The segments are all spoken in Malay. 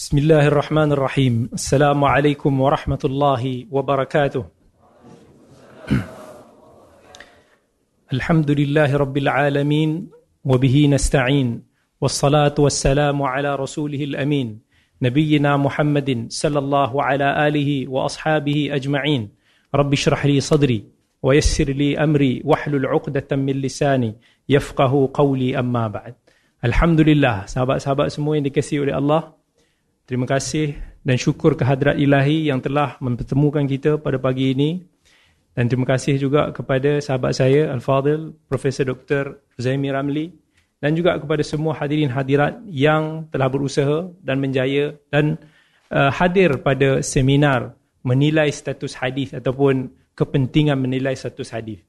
بسم الله الرحمن الرحيم السلام عليكم ورحمة الله وبركاته الحمد لله رب العالمين وبه نستعين والصلاة والسلام على رسوله الأمين نبينا محمد صلى الله على آله وأصحابه أجمعين رب اشرح لي صدري ويسر لي أمري واحلل عقدة من لساني يفقه قولي أما بعد الحمد لله sahabat-sahabat semua yang dikasihi Terima kasih dan syukur kehadrat ilahi yang telah mempertemukan kita pada pagi ini. Dan terima kasih juga kepada sahabat saya Al-Fadhil, Profesor Dr. Zaimi Ramli dan juga kepada semua hadirin hadirat yang telah berusaha dan menjaya dan uh, hadir pada seminar menilai status hadis ataupun kepentingan menilai status hadis.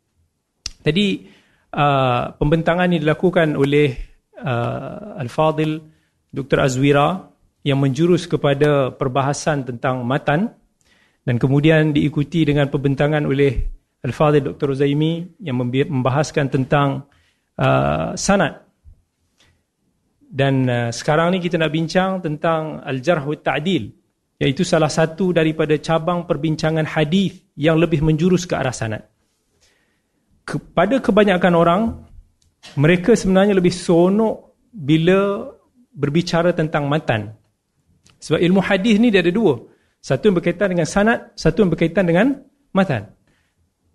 Tadi uh, pembentangan ini dilakukan oleh uh, Al-Fadhil Dr. Azwira yang menjurus kepada perbahasan tentang matan dan kemudian diikuti dengan pembentangan oleh Al-Fadhil Dr. Uzaimi yang membahaskan tentang uh, sanad. Dan uh, sekarang ni kita nak bincang tentang Al-Jarh wa Ta'dil iaitu salah satu daripada cabang perbincangan hadis yang lebih menjurus ke arah sanad. Kepada kebanyakan orang mereka sebenarnya lebih seronok bila berbicara tentang matan sebab ilmu hadis ni dia ada dua. Satu yang berkaitan dengan sanad, satu yang berkaitan dengan matan.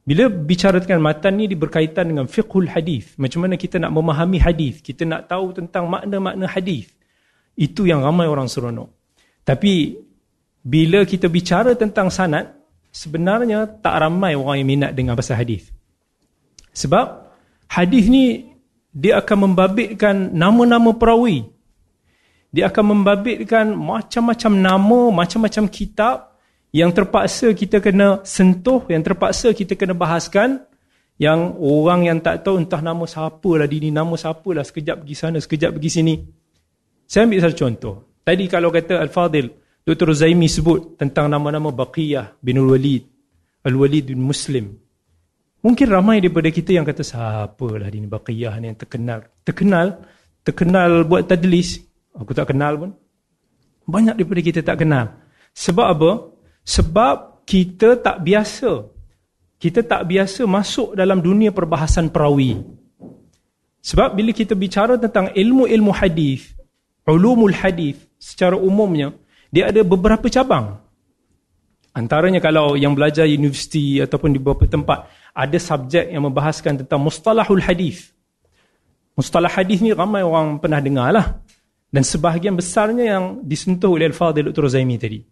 Bila bicara dengan matan ni dia berkaitan dengan fiqhul hadis. Macam mana kita nak memahami hadis, kita nak tahu tentang makna-makna hadis. Itu yang ramai orang seronok. Tapi bila kita bicara tentang sanad, sebenarnya tak ramai orang yang minat dengan pasal hadis. Sebab hadis ni dia akan membabitkan nama-nama perawi dia akan membabitkan macam-macam nama, macam-macam kitab yang terpaksa kita kena sentuh, yang terpaksa kita kena bahaskan yang orang yang tak tahu entah nama siapa lah dini, nama siapa lah sekejap pergi sana, sekejap pergi sini. Saya ambil satu contoh. Tadi kalau kata Al-Fadhil, Dr. Zaimi sebut tentang nama-nama Baqiyah bin Al-Walid, Al-Walid bin Muslim. Mungkin ramai daripada kita yang kata siapa lah dini Baqiyah ni yang terkenal. Terkenal, terkenal buat tadlis. Aku tak kenal pun. Banyak daripada kita tak kenal. Sebab apa? Sebab kita tak biasa. Kita tak biasa masuk dalam dunia perbahasan perawi. Sebab bila kita bicara tentang ilmu-ilmu hadis, ulumul hadis secara umumnya, dia ada beberapa cabang. Antaranya kalau yang belajar universiti ataupun di beberapa tempat, ada subjek yang membahaskan tentang mustalahul hadis. Mustalah hadis ni ramai orang pernah dengar lah. Dan sebahagian besarnya yang disentuh oleh Al-Fadhil Dr. Zaimi tadi.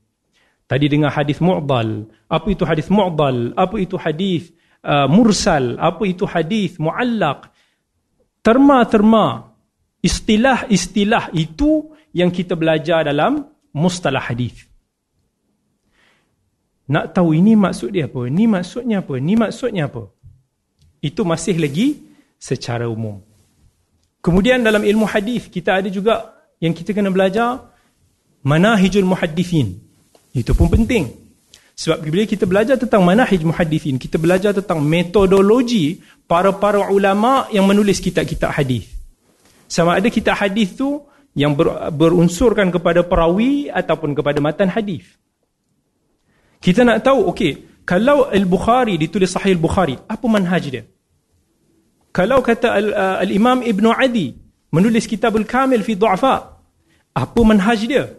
Tadi dengar hadis mu'dal. Apa itu hadis mu'dal? Apa itu hadis uh, mursal? Apa itu hadis mu'allaq? Terma-terma istilah-istilah itu yang kita belajar dalam mustalah hadis. Nak tahu ini maksud dia apa? Ini maksudnya apa? Ini maksudnya apa? Itu masih lagi secara umum. Kemudian dalam ilmu hadis kita ada juga yang kita kena belajar manahijul muhaddithin. Itu pun penting. Sebab bila kita belajar tentang manahij muhaddithin, kita belajar tentang metodologi para-para ulama yang menulis kitab-kitab hadis. Sama ada kitab hadis tu yang ber, berunsurkan kepada perawi ataupun kepada matan hadis. Kita nak tahu, okey, kalau Al-Bukhari ditulis Sahih Al-Bukhari, apa manhaj dia? Kalau kata uh, Al-Imam Ibn Adi menulis kitab Al-Kamil fi Du'afa, apa manhaj dia?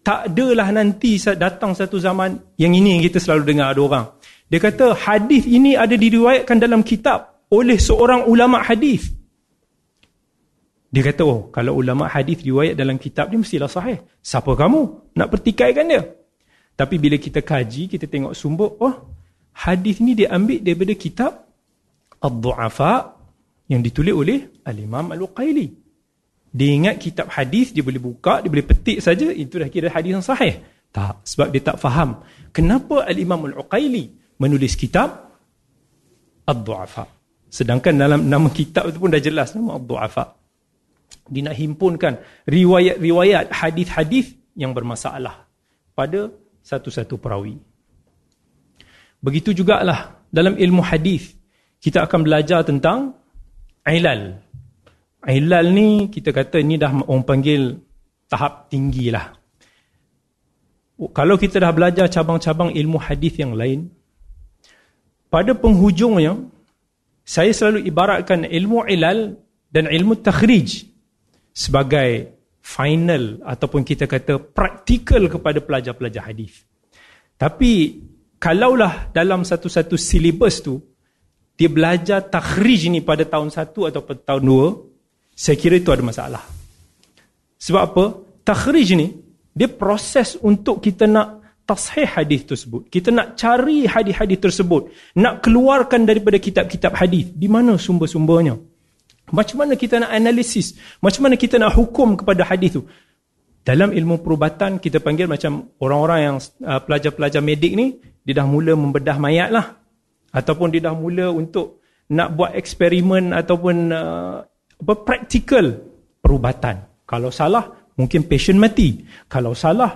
Tak adalah nanti datang satu zaman yang ini yang kita selalu dengar ada orang. Dia kata hadis ini ada diriwayatkan dalam kitab oleh seorang ulama hadis. Dia kata, oh kalau ulama hadis riwayat dalam kitab dia mestilah sahih. Siapa kamu nak pertikaikan dia? Tapi bila kita kaji, kita tengok sumber, oh hadis ni dia ambil daripada kitab Ad-Du'afa yang ditulis oleh Al-Imam Al-Uqaili. Dia ingat kitab hadis dia boleh buka, dia boleh petik saja, itu dah kira hadis yang sahih. Tak, sebab dia tak faham. Kenapa Al-Imam Al-Uqaili menulis kitab Ad-Du'afa? Sedangkan dalam nama kitab itu pun dah jelas nama Ad-Du'afa. Dia nak himpunkan riwayat-riwayat hadis-hadis yang bermasalah pada satu-satu perawi. Begitu jugalah dalam ilmu hadis kita akan belajar tentang ilal, Ilal ni kita kata ni dah orang panggil tahap tinggi lah. Kalau kita dah belajar cabang-cabang ilmu hadis yang lain, pada penghujungnya, saya selalu ibaratkan ilmu ilal dan ilmu takhrij sebagai final ataupun kita kata praktikal kepada pelajar-pelajar hadis. Tapi kalaulah dalam satu-satu silibus tu dia belajar takhrij ni pada tahun satu atau tahun dua, saya kira itu ada masalah. Sebab apa? Takhrij ni, dia proses untuk kita nak tashih hadis tersebut. Kita nak cari hadis-hadis tersebut. Nak keluarkan daripada kitab-kitab hadis. Di mana sumber-sumbernya? Macam mana kita nak analisis? Macam mana kita nak hukum kepada hadis tu? Dalam ilmu perubatan, kita panggil macam orang-orang yang uh, pelajar-pelajar medik ni, dia dah mula membedah mayat lah ataupun dia dah mula untuk nak buat eksperimen ataupun uh, apa praktikal perubatan. Kalau salah, mungkin patient mati. Kalau salah,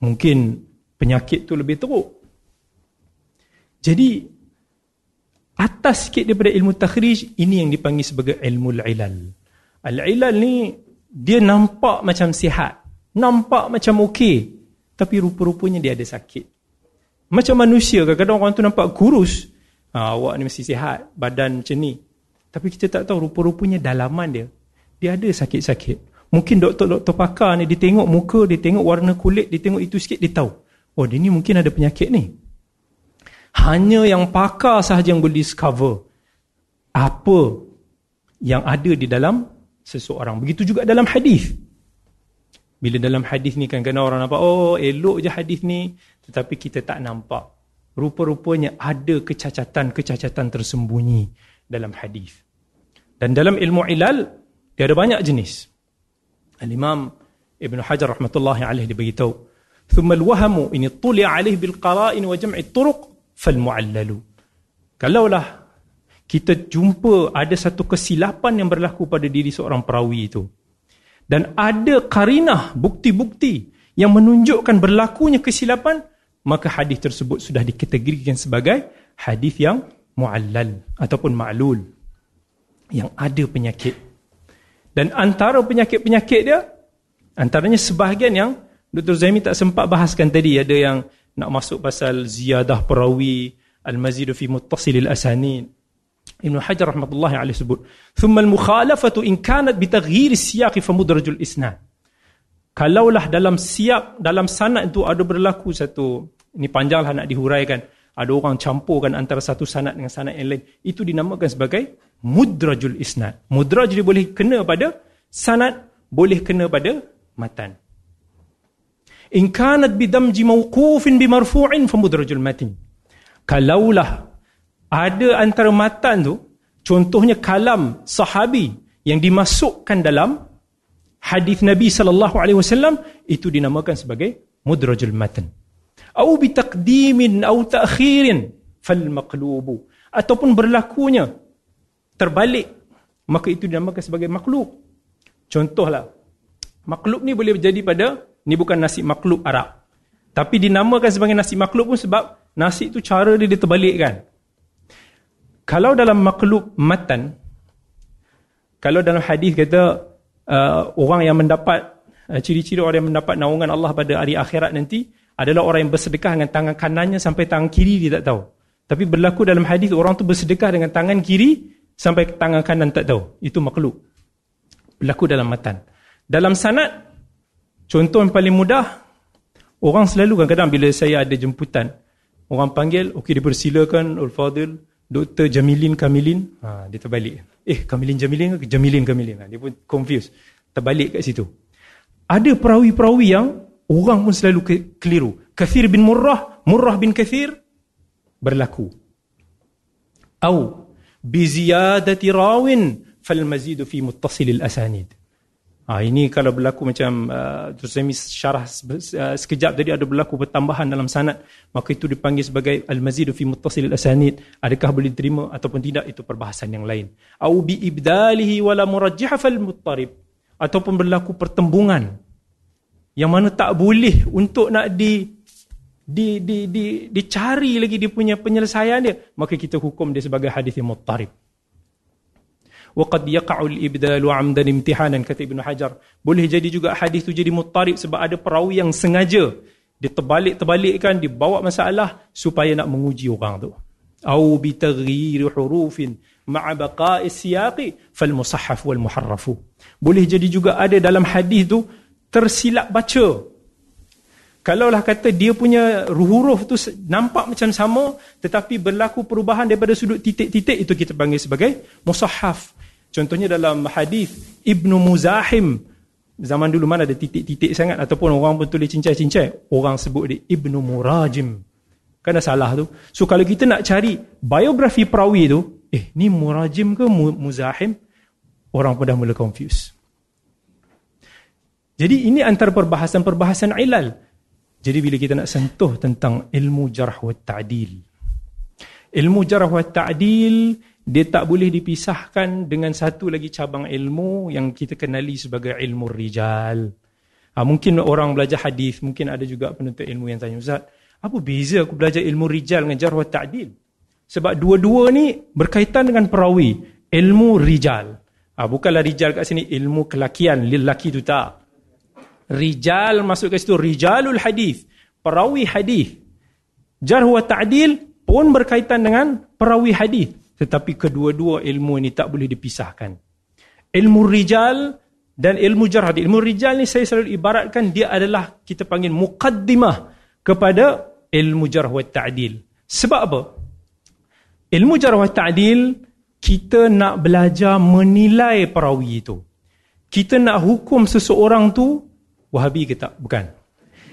mungkin penyakit tu lebih teruk. Jadi atas sikit daripada ilmu takhrij ini yang dipanggil sebagai ilmu al-ilal. Al-ilal ni dia nampak macam sihat, nampak macam okey, tapi rupa-rupanya dia ada sakit. Macam manusia kadang-kadang orang tu nampak kurus. Ha, awak ni mesti sihat, badan macam ni. Tapi kita tak tahu rupa-rupanya dalaman dia. Dia ada sakit-sakit. Mungkin doktor-doktor pakar ni dia tengok muka, dia tengok warna kulit, dia tengok itu sikit, dia tahu. Oh dia ni mungkin ada penyakit ni. Hanya yang pakar sahaja yang boleh discover apa yang ada di dalam seseorang. Begitu juga dalam hadis. Bila dalam hadis ni kan kena orang nampak, oh elok je hadis ni. Tetapi kita tak nampak. Rupa-rupanya ada kecacatan-kecacatan tersembunyi dalam hadis. Dan dalam ilmu ilal, dia ada banyak jenis. Al-Imam Ibn Hajar rahmatullahi alaih dia beritahu. ثم الوهم إن اطلع عليه بالقرائن وجمع الطرق فالمعلل. Kalaulah kita jumpa ada satu kesilapan yang berlaku pada diri seorang perawi itu. Dan ada karinah, bukti-bukti yang menunjukkan berlakunya kesilapan, maka hadis tersebut sudah dikategorikan sebagai hadis yang muallal ataupun ma'lul yang ada penyakit. Dan antara penyakit-penyakit dia antaranya sebahagian yang Dr. Zaimi tak sempat bahaskan tadi. Ada yang nak masuk pasal ziyadah perawi al-mazid fi muttasil al-asanid Ibn Hajar rahmatullahi alaihi sebut in kanat bi taghyir as-siyaq fa mudrajul isnad. Kalaulah dalam siap dalam sanad itu ada berlaku satu ini panjanglah nak dihuraikan ada orang campurkan antara satu sanad dengan sanad yang lain. Itu dinamakan sebagai mudrajul isnad. Mudraj dia boleh kena pada sanad boleh kena pada matan. In kanat bidamji mawqufin bimarfu'in fa mudrajul matin. Kalaulah ada antara matan tu contohnya kalam sahabi yang dimasukkan dalam hadis Nabi sallallahu alaihi wasallam itu dinamakan sebagai mudrajul matan. Au bi taqdimin au ta'khirin fal maqlub ataupun berlakunya terbalik maka itu dinamakan sebagai makhluk. Contohlah makhluk ni boleh jadi pada ni bukan nasi makhluk Arab. Tapi dinamakan sebagai nasi makhluk pun sebab nasi itu cara dia diterbalikkan. Kalau dalam makhluk matan kalau dalam hadis kata uh, orang yang mendapat uh, ciri-ciri orang yang mendapat naungan Allah pada hari akhirat nanti adalah orang yang bersedekah dengan tangan kanannya sampai tangan kiri dia tak tahu. Tapi berlaku dalam hadis orang tu bersedekah dengan tangan kiri sampai tangan kanan tak tahu. Itu makhluk. Berlaku dalam matan. Dalam sanad contoh yang paling mudah orang selalu kadang-kadang bila saya ada jemputan orang panggil okey dipersilakan Ul-Fadil Dr. Jamilin Kamilin ha, dia terbalik. Eh Kamilin Jamilin ke Jamilin Kamilin? Ha, dia pun confused. Terbalik kat situ. Ada perawi-perawi yang orang pun selalu keliru. Kathir bin Murrah, Murrah bin Kathir berlaku. Au bi ziyadati rawin fal mazid fi muttasil al asanid. Ha, ini kalau berlaku macam uh, terus saya syarah uh, sekejap tadi ada berlaku pertambahan dalam sanad maka itu dipanggil sebagai al-mazid fi muttasil al-asanid adakah boleh diterima ataupun tidak itu perbahasan yang lain. Au bi ibdalihi wala murajjih fal muttarib. Ataupun berlaku pertembungan. Yang mana tak boleh untuk nak di di di di dicari lagi dia punya penyelesaian dia maka kita hukum dia sebagai hadis yang muttarib. Wa qad yaqa'u al-ibdalu 'amdan imtihanan kata Ibnu Hajar. Boleh jadi juga hadis tu jadi muttarib sebab ada perawi yang sengaja dia terbalik-terbalikkan dibawa masalah supaya nak menguji orang tu. Au bi taghyir hurufin ma'a baqa'i siyaqi fal musaffaf wal muharraf boleh jadi juga ada dalam hadis tu tersilap baca Kalaulah kata dia punya huruf tu nampak macam sama tetapi berlaku perubahan daripada sudut titik-titik itu kita panggil sebagai musahaf. Contohnya dalam hadis Ibnu Muzahim zaman dulu mana ada titik-titik sangat ataupun orang pun tulis cincai-cincai orang sebut dia Ibnu Murajim. Kan salah tu. So kalau kita nak cari biografi perawi tu, eh ni Murajim ke Muzahim? Orang pun dah mula confuse. Jadi ini antara perbahasan-perbahasan ilal. Jadi bila kita nak sentuh tentang ilmu jarh wa ta'dil. Ilmu jarh wa ta'dil dia tak boleh dipisahkan dengan satu lagi cabang ilmu yang kita kenali sebagai ilmu rijal. Ha, mungkin orang belajar hadis, mungkin ada juga penuntut ilmu yang tanya Ustaz, apa beza aku belajar ilmu rijal dengan jarh wa ta'dil? Sebab dua-dua ni berkaitan dengan perawi, ilmu rijal. Ha, bukanlah rijal kat sini ilmu kelakian, lelaki tu tak. Rijal masuk ke situ rijalul hadis, perawi hadis. Jarh wa ta'dil pun berkaitan dengan perawi hadis, tetapi kedua-dua ilmu ini tak boleh dipisahkan. Ilmu rijal dan ilmu jarh. Ilmu rijal ni saya selalu ibaratkan dia adalah kita panggil muqaddimah kepada ilmu jarh wa ta'dil. Sebab apa? Ilmu jarh wa ta'dil kita nak belajar menilai perawi itu. Kita nak hukum seseorang tu Wahabi ke tak? Bukan.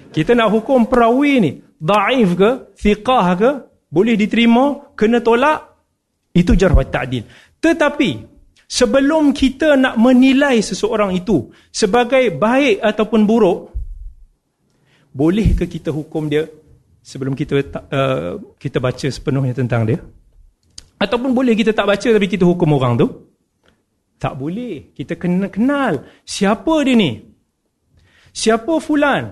Kita nak hukum perawi ni, daif ke, thiqah ke, boleh diterima, kena tolak, itu jarh ta'dil. Tetapi, sebelum kita nak menilai seseorang itu sebagai baik ataupun buruk, boleh ke kita hukum dia sebelum kita uh, kita baca sepenuhnya tentang dia? Ataupun boleh kita tak baca tapi kita hukum orang tu? Tak boleh. Kita kena kenal siapa dia ni. Siapa fulan?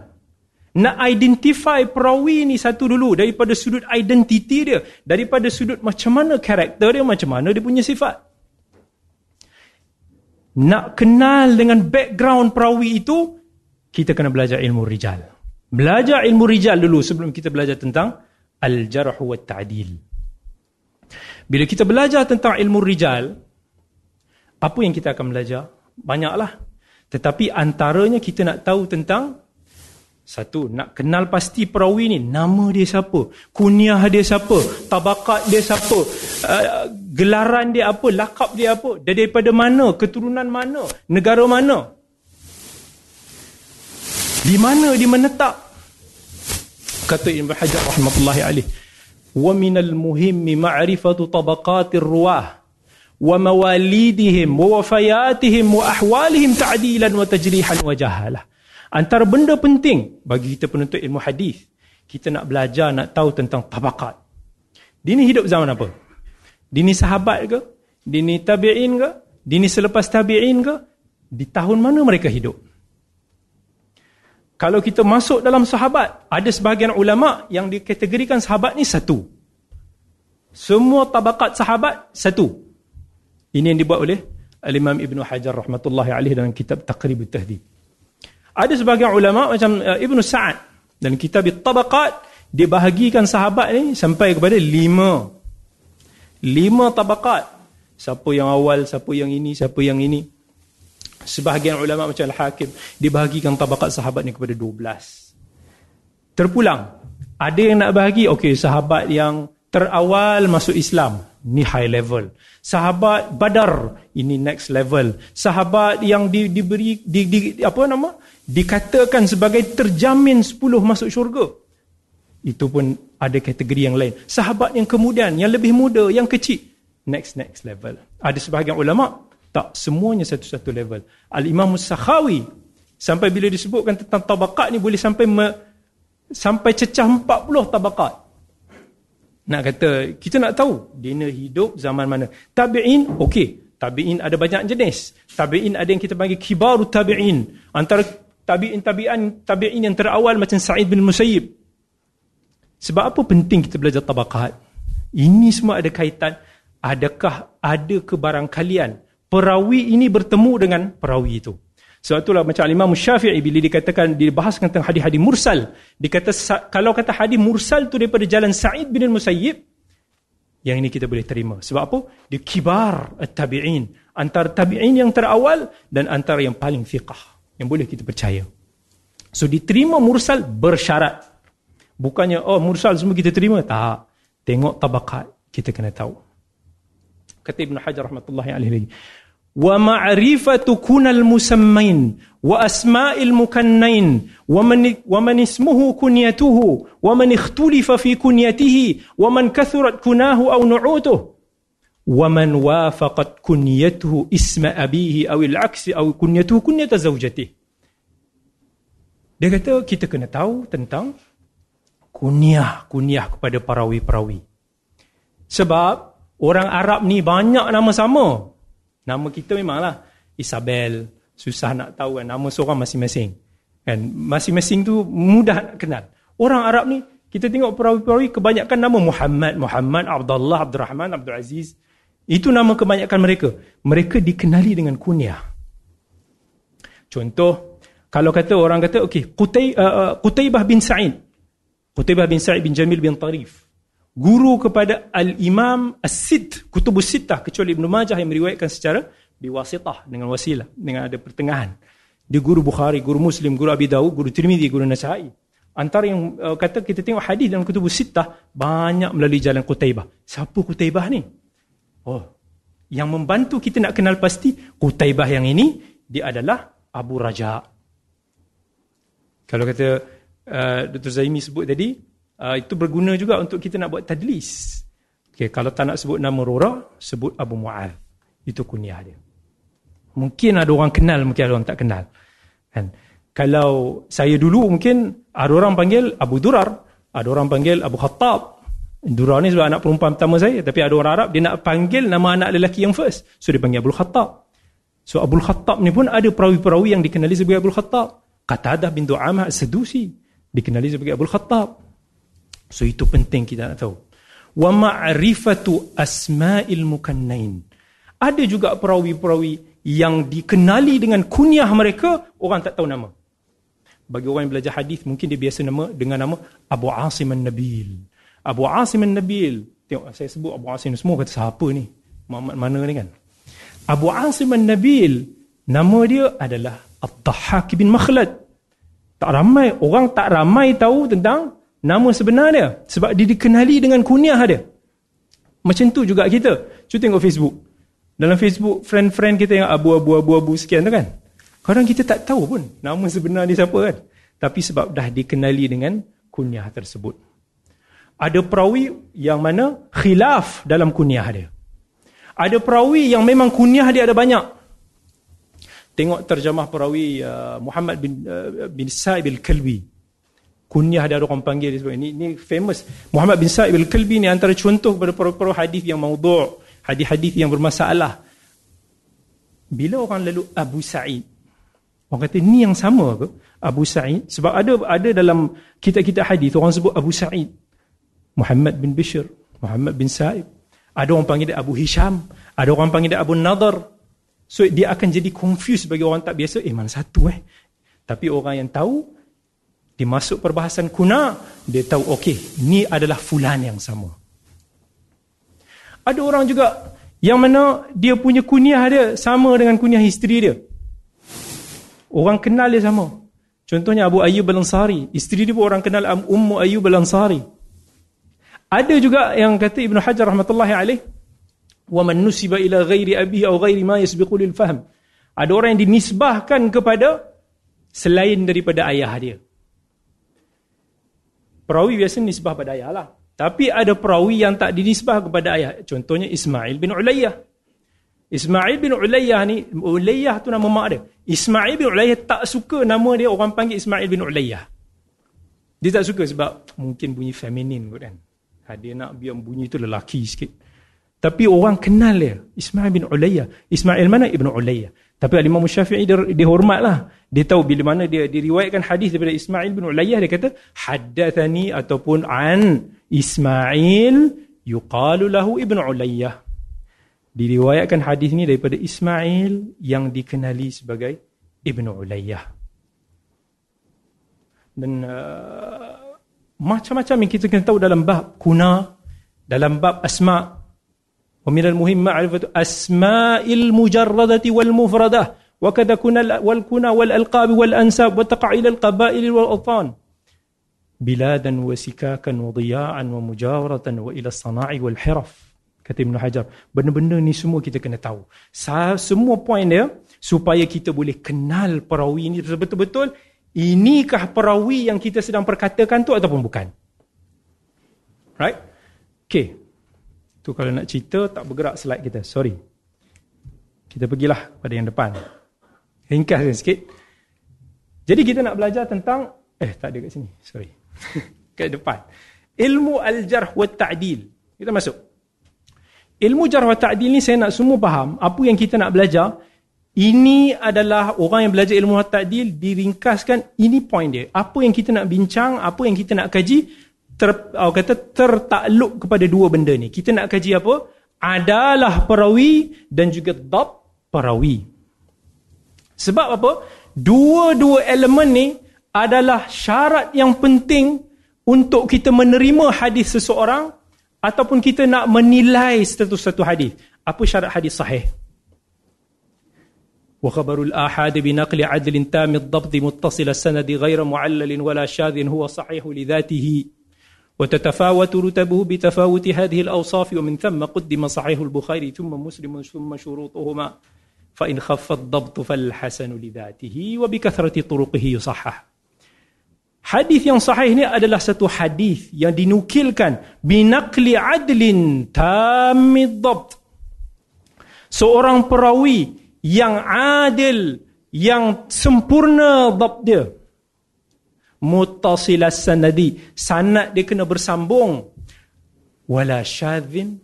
Nak identify perawi ni satu dulu daripada sudut identiti dia, daripada sudut macam mana karakter dia, macam mana dia punya sifat. Nak kenal dengan background perawi itu, kita kena belajar ilmu rijal. Belajar ilmu rijal dulu sebelum kita belajar tentang al-jarh wa ta'dil. Bila kita belajar tentang ilmu rijal, apa yang kita akan belajar? Banyaklah. Tetapi antaranya kita nak tahu tentang satu, nak kenal pasti perawi ni, nama dia siapa, kuniah dia siapa, tabakat dia siapa, uh, gelaran dia apa, lakap dia apa, dia daripada mana, keturunan mana, negara mana. Di mana dia menetap? Kata Ibn Hajar rahmatullahi alaih. Wa minal muhimmi ma'rifatu tabaqatir ahwalihim ta'dilan wa tajrihan wa jahalah. Antara benda penting bagi kita penuntut ilmu hadis, kita nak belajar nak tahu tentang tabakat. Dini hidup zaman apa? Dini sahabat ke? Dini tabi'in ke? Dini selepas tabi'in ke? Di tahun mana mereka hidup? Kalau kita masuk dalam sahabat, ada sebahagian ulama yang dikategorikan sahabat ni satu. Semua tabakat sahabat satu. Ini yang dibuat oleh Al-Imam Ibn Hajar rahmatullahi alaih dalam kitab Taqrib Tahdib. Ada sebagian ulama macam uh, Ibn Sa'ad dalam kitab Tabaqat dia bahagikan sahabat ni sampai kepada lima. Lima tabaqat. Siapa yang awal, siapa yang ini, siapa yang ini. Sebahagian ulama macam Al-Hakim dibahagikan tabaqat sahabat ni kepada dua belas. Terpulang. Ada yang nak bahagi, okey sahabat yang terawal masuk Islam. Ni high level. Sahabat badar ini next level. Sahabat yang di, diberi di, di, apa nama? Dikatakan sebagai terjamin 10 masuk syurga. Itu pun ada kategori yang lain. Sahabat yang kemudian yang lebih muda yang kecil. Next next level. Ada sebahagian ulama tak semuanya satu-satu level. Al-imam sakhawi sampai bila disebutkan tentang tabaqat ni boleh sampai me, sampai cecah 40 tabaqat nak kata, kita nak tahu dina hidup zaman mana. Tabi'in, okey. Tabi'in ada banyak jenis. Tabi'in ada yang kita panggil kibaru tabi'in. Antara tabi'in tabi'an tabi'in yang terawal macam Sa'id bin Musayyib. Sebab apa penting kita belajar tabaqat? Ini semua ada kaitan. Adakah ada kebarangkalian perawi ini bertemu dengan perawi itu. Sebab itulah macam Imam Syafi'i bila dikatakan dibahaskan tentang hadis-hadis mursal, dikata kalau kata hadis mursal tu daripada jalan Sa'id bin Al-Musayyib, yang ini kita boleh terima. Sebab apa? Dia kibar at-tabi'in, antara tabi'in yang terawal dan antara yang paling fiqah yang boleh kita percaya. So diterima mursal bersyarat. Bukannya oh mursal semua kita terima, tak. Tengok tabakat kita kena tahu. Kata Ibn Hajar rahmatullahi alaihi ومعرفة كنى المسمين وأسماء المكنين ومن, ومن اسمه كنيته ومن اختلف في كنيته ومن كثرت كناه أو نعوته ومن وافقت كنيته اسم أبيه أو العكس أو كنيته كنية زوجته Dia kata kita kena tahu tentang kunyah, kunyah kepada perawi-perawi. Sebab orang Arab ni banyak nama sama. Nama kita memanglah Isabel. Susah nak tahu kan nama seorang masing-masing. Kan masing-masing tu mudah nak kenal. Orang Arab ni kita tengok perawi-perawi kebanyakan nama Muhammad, Muhammad, Abdullah, Abdul Rahman, Abdul Aziz. Itu nama kebanyakan mereka. Mereka dikenali dengan kunyah. Contoh, kalau kata orang kata, okey, Qutay, uh, uh, Qutaybah bin Sa'id. Qutaybah bin Sa'id bin Jamil bin Tarif guru kepada Al-Imam As-Sid, Kutubus Sittah, kecuali Ibn Majah yang meriwayatkan secara biwasitah, dengan wasilah, dengan ada pertengahan. Dia guru Bukhari, guru Muslim, guru Abi Dawud, guru Tirmidhi, guru Nasai. Antara yang uh, kata kita tengok hadis dalam Kutubus Sittah, banyak melalui jalan Qutaibah. Siapa Qutaibah ni? Oh, yang membantu kita nak kenal pasti, Qutaibah yang ini, dia adalah Abu Raja. Kalau kata uh, Dr. Zaimi sebut tadi, uh, itu berguna juga untuk kita nak buat tadlis. Okay, kalau tak nak sebut nama Rora, sebut Abu Mu'ad. Itu kunyah dia. Mungkin ada orang kenal, mungkin ada orang tak kenal. Kan? Kalau saya dulu mungkin ada orang panggil Abu Durar, ada orang panggil Abu Khattab. Durar ni sebab anak perempuan pertama saya, tapi ada orang Arab dia nak panggil nama anak lelaki yang first. So dia panggil Abu Khattab. So Abu Khattab ni pun ada perawi-perawi yang dikenali sebagai Abu Khattab. Qatadah bin Du'amah Sedusi dikenali sebagai Abu Khattab. So itu penting kita nak tahu. Wa ma'rifatu asma'il mukannain. Ada juga perawi-perawi yang dikenali dengan kunyah mereka, orang tak tahu nama. Bagi orang yang belajar hadis mungkin dia biasa nama dengan nama Abu Asim An-Nabil. Abu Asim An-Nabil. Tengok saya sebut Abu Asim semua kata siapa ni? Muhammad mana ni kan? Abu Asim An-Nabil nama dia adalah At-Tahhak bin Makhlad. Tak ramai orang tak ramai tahu tentang nama sebenar dia. Sebab dia dikenali dengan kunyah dia. Macam tu juga kita. Cuba tengok Facebook. Dalam Facebook friend-friend kita yang abu-abu-abu-abu sekian tu kan. Kadang kita tak tahu pun nama sebenar dia siapa kan. Tapi sebab dah dikenali dengan kunyah tersebut. Ada perawi yang mana khilaf dalam kunyah dia. Ada perawi yang memang kunyah dia ada banyak. Tengok terjemah perawi uh, Muhammad bin uh, bin Sa'ib al-Kalbi kunyah ada orang panggil dia ini ini famous. Muhammad bin Sa'ib al-Kalbi ni antara contoh kepada para-para hadis yang maudhu' hadis-hadis yang bermasalah. Bila orang lalu Abu Sa'id orang kata ni yang sama ke? Abu Sa'id sebab ada ada dalam kitab-kitab hadis orang sebut Abu Sa'id. Muhammad bin Bishr Muhammad bin Sa'ib ada orang panggil dia Abu Hisham ada orang panggil dia Abu Nadar so dia akan jadi confused bagi orang tak biasa eh mana satu eh? Tapi orang yang tahu dia masuk perbahasan kuna, dia tahu okey, ni adalah fulan yang sama. Ada orang juga yang mana dia punya kunyah dia sama dengan kunyah isteri dia. Orang kenal dia sama. Contohnya Abu Ayyub Al-Ansari, isteri dia pun orang kenal Ummu Ayyub Al-Ansari. Ada juga yang kata Ibn Hajar rahmatullahi alaih, "Wa man nusiba ila ghairi abihi aw ghairi ma yasbiqu lil fahm." Ada orang yang dinisbahkan kepada selain daripada ayah dia. Perawi biasa nisbah pada ayah lah. Tapi ada perawi yang tak dinisbah kepada ayah. Contohnya Ismail bin Ulayyah. Ismail bin Ulayyah ni, Ulayyah tu nama mak dia. Ismail bin Ulayyah tak suka nama dia orang panggil Ismail bin Ulayyah. Dia tak suka sebab mungkin bunyi feminin kot kan. Ha, dia nak biar bunyi tu lelaki sikit. Tapi orang kenal dia. Ismail bin Ulayyah. Ismail mana? Ibn Ulayyah. Tapi Imam Syafi'i dia, dia hormatlah. Dia tahu bila mana dia diriwayatkan hadis daripada Ismail bin Ulayyah dia kata haddathani ataupun an Ismail yuqalu lahu Ibn Ulayyah. Diriwayatkan hadis ini daripada Ismail yang dikenali sebagai Ibnu Ulayyah. Dan uh, macam-macam yang kita kena tahu dalam bab kuna, dalam bab asma' wal alqab wal ansab wa taqa'il al qabail wal awtan biladan wa sikakan wa diya'an wa mujawaratan wa ila sana'i wal hiraf kata Ibn Hajar. Benda-benda ni semua kita kena tahu. Semua poin dia supaya kita boleh kenal perawi ini betul-betul inikah perawi yang kita sedang perkatakan tu ataupun bukan. Right? Okay. Tu kalau nak cerita tak bergerak slide kita. Sorry. Kita pergilah pada yang depan. Ringkas sikit. Jadi kita nak belajar tentang eh tak ada kat sini. Sorry. kat depan. Ilmu al-jarh wa ta'dil. Kita masuk. Ilmu jarh wa ta'dil ni saya nak semua faham apa yang kita nak belajar. Ini adalah orang yang belajar ilmu ta'dil diringkaskan ini point dia. Apa yang kita nak bincang, apa yang kita nak kaji ter, oh, kata tertakluk kepada dua benda ni. Kita nak kaji apa? Adalah perawi dan juga dab perawi. Sebab apa? Dua-dua elemen ni adalah syarat yang penting untuk kita menerima hadis seseorang ataupun kita nak menilai status satu hadis apa syarat hadis sahih bi naqli adl tam ad-dabt muttasil as-sanad ghayr mu'allal wala shadh huwa sahih li dhatihi وتتفاوت رتبه بتفاوت هذه الأوصاف ومن ثم قدم صحيح البخاري ثم مسلم ثم شروطهما. فإن خف الضبط فالحسن لذاته وبكثرة طرقه يصحح. حديث صحيح adalah حديث يعني yang كان بنقل عدل تام الضبط. seorang براوي يعني عادل يعني sempurna ضبط dia. Muttasilas sanadi, sanad dia kena bersambung. Wala syadzin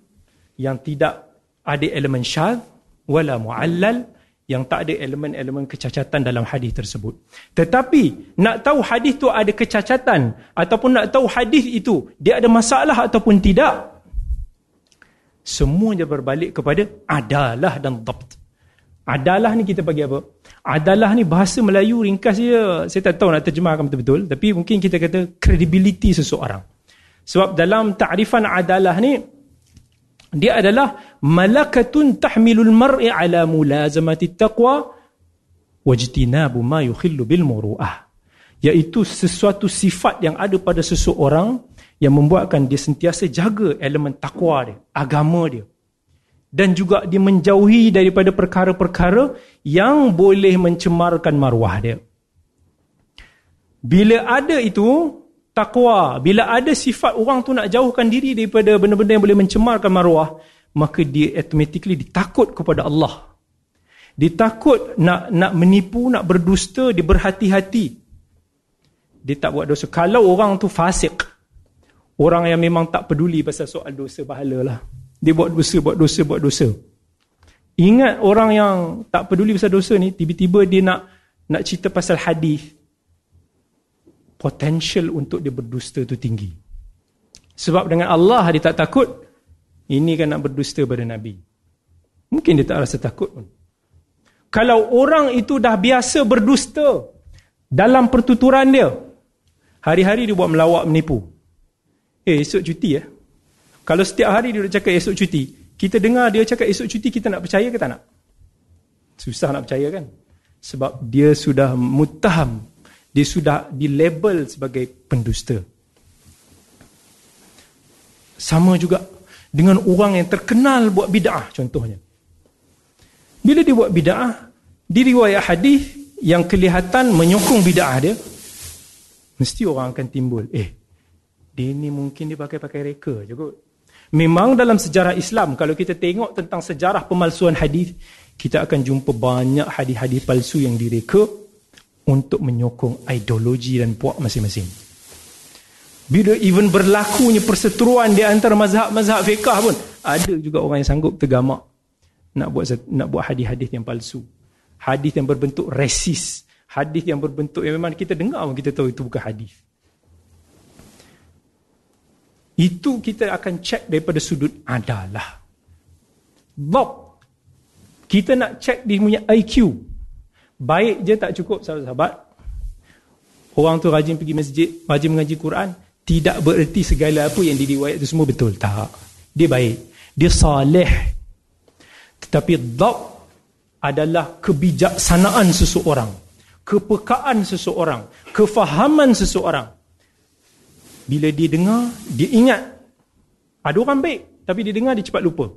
yang tidak ada elemen syadz, wala muallal yang tak ada elemen-elemen kecacatan dalam hadis tersebut. Tetapi nak tahu hadis tu ada kecacatan ataupun nak tahu hadis itu dia ada masalah ataupun tidak semuanya berbalik kepada adalah dan dabt. Adalah ni kita bagi apa? Adalah ni bahasa Melayu ringkas dia saya tak tahu nak terjemahkan betul-betul tapi mungkin kita kata credibility seseorang. Sebab dalam ta'rifan adalah ni dia adalah malakatun tahmilul mar'i ala mulazamati taqwa wajtinabu ma yukhillu bil muru'ah iaitu sesuatu sifat yang ada pada seseorang yang membuatkan dia sentiasa jaga elemen takwa dia agama dia dan juga dia menjauhi daripada perkara-perkara yang boleh mencemarkan maruah dia. Bila ada itu takwa bila ada sifat orang tu nak jauhkan diri daripada benda-benda yang boleh mencemarkan maruah maka dia automatically ditakut kepada Allah. Ditakut nak nak menipu nak berdusta dia berhati-hati. Dia tak buat dosa. Kalau orang tu fasik orang yang memang tak peduli pasal soal dosa pahala lah dia buat dosa buat dosa buat dosa ingat orang yang tak peduli pasal dosa ni tiba-tiba dia nak nak cerita pasal hadis potential untuk dia berdusta tu tinggi. Sebab dengan Allah dia tak takut, ini kan nak berdusta pada Nabi. Mungkin dia tak rasa takut pun. Kalau orang itu dah biasa berdusta dalam pertuturan dia, hari-hari dia buat melawak menipu. Eh, esok cuti ya. Kalau setiap hari dia cakap esok cuti, kita dengar dia cakap esok cuti, kita nak percaya ke tak nak? Susah nak percaya kan? Sebab dia sudah mutaham dia sudah dilabel sebagai pendusta. Sama juga dengan orang yang terkenal buat bid'ah contohnya. Bila dia buat bid'ah, di riwayat hadis yang kelihatan menyokong bid'ah dia, mesti orang akan timbul, eh, dia ni mungkin dia pakai-pakai reka je kot. Memang dalam sejarah Islam, kalau kita tengok tentang sejarah pemalsuan hadis, kita akan jumpa banyak hadis-hadis palsu yang direka, untuk menyokong ideologi dan puak masing-masing. Bila even berlakunya perseteruan di antara mazhab-mazhab fiqah pun, ada juga orang yang sanggup tergamak nak buat nak buat hadis-hadis yang palsu. Hadis yang berbentuk resis. Hadis yang berbentuk yang memang kita dengar pun kita tahu itu bukan hadis. Itu kita akan cek daripada sudut adalah. Bob. Kita nak check dia punya IQ. Baik je tak cukup sahabat-sahabat. Orang tu rajin pergi masjid, rajin mengaji Quran. Tidak bererti segala apa yang diriwayat itu semua betul. Tak. Dia baik. Dia salih. Tetapi Bob adalah kebijaksanaan seseorang. Kepekaan seseorang. Kefahaman seseorang. Bila dia dengar, dia ingat. Ada orang baik, tapi dia dengar, dia cepat lupa.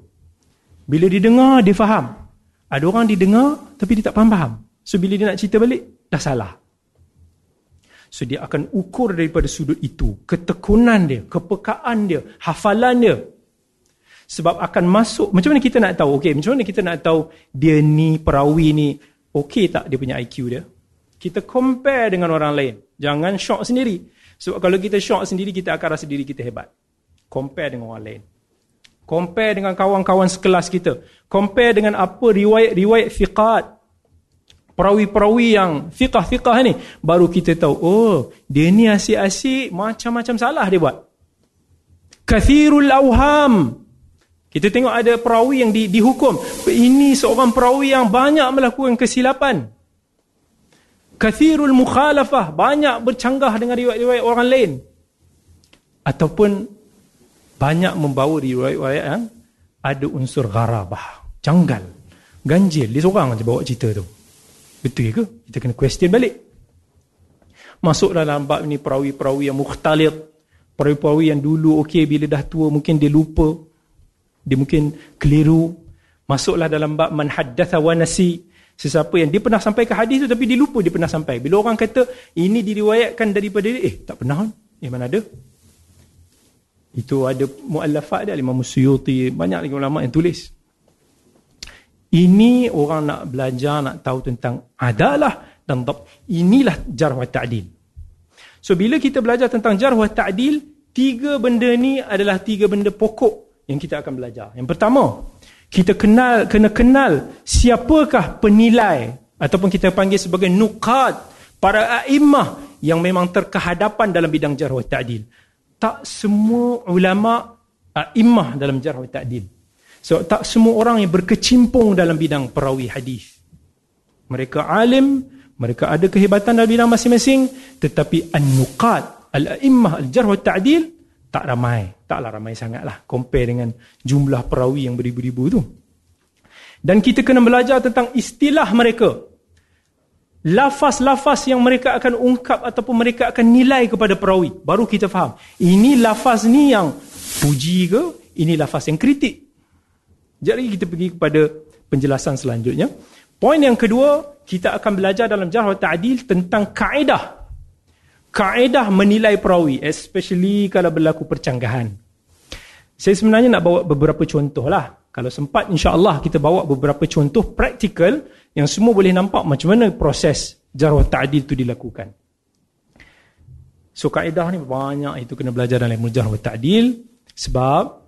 Bila dia dengar, dia faham. Ada orang dia dengar, tapi dia tak faham-faham. So, bila dia nak cerita balik, dah salah. So, dia akan ukur daripada sudut itu. Ketekunan dia, kepekaan dia, hafalan dia. Sebab akan masuk, macam mana kita nak tahu? Okay, macam mana kita nak tahu dia ni, perawi ni, okay tak dia punya IQ dia? Kita compare dengan orang lain. Jangan shock sendiri. Sebab kalau kita shock sendiri, kita akan rasa diri kita hebat. Compare dengan orang lain. Compare dengan kawan-kawan sekelas kita. Compare dengan apa riwayat-riwayat fiqat. Perawi-perawi yang fiqah-fiqah ni. Baru kita tahu, oh dia ni asyik-asyik macam-macam salah dia buat. Kathirul awham. Kita tengok ada perawi yang di, dihukum. Ini seorang perawi yang banyak melakukan kesilapan. Kathirul mukhalafah. Banyak bercanggah dengan riwayat-riwayat orang lain. Ataupun banyak membawa riwayat-riwayat yang ada unsur gharabah, janggal, ganjil. Dia seorang saja bawa cerita tu. Betul ke? Kita kena question balik. Masuk dalam bab ni perawi-perawi yang mukhtalid. Perawi-perawi yang dulu okey bila dah tua mungkin dia lupa. Dia mungkin keliru. Masuklah dalam bab man haddatha wa nasi. Sesiapa yang dia pernah sampai ke hadis tu tapi dia lupa dia pernah sampai. Bila orang kata ini diriwayatkan daripada dia, eh tak pernah. Eh mana ada? Itu ada muallafat dia Imam Suyuti, banyak lagi ulama yang tulis. Ini orang nak belajar, nak tahu tentang adalah dan tab. Inilah jarh wa ta'dil. So bila kita belajar tentang jarh wa ta'dil, tiga benda ni adalah tiga benda pokok yang kita akan belajar. Yang pertama, kita kenal kena kenal siapakah penilai ataupun kita panggil sebagai nuqad para a'immah yang memang terkehadapan dalam bidang jarh ta'dil tak semua ulama imah dalam jarh ta'dil. So tak semua orang yang berkecimpung dalam bidang perawi hadis. Mereka alim, mereka ada kehebatan dalam bidang masing-masing, tetapi an-nuqat, al-a'immah al-jarh wa ta'dil tak ramai. Taklah ramai sangatlah compare dengan jumlah perawi yang beribu-ribu tu. Dan kita kena belajar tentang istilah mereka. Lafaz-lafaz yang mereka akan ungkap ataupun mereka akan nilai kepada perawi. Baru kita faham ini lafaz ni yang puji ke ini lafaz yang kritik. Jadi kita pergi kepada penjelasan selanjutnya. Poin yang kedua kita akan belajar dalam jarh ta'dil tentang kaedah kaedah menilai perawi especially kalau berlaku percanggahan saya sebenarnya nak bawa beberapa contoh lah kalau sempat insya-Allah kita bawa beberapa contoh praktikal yang semua boleh nampak macam mana proses jarh ta'dil itu dilakukan. So kaedah ni banyak itu kena belajar dalam ilmu jarh ta'dil sebab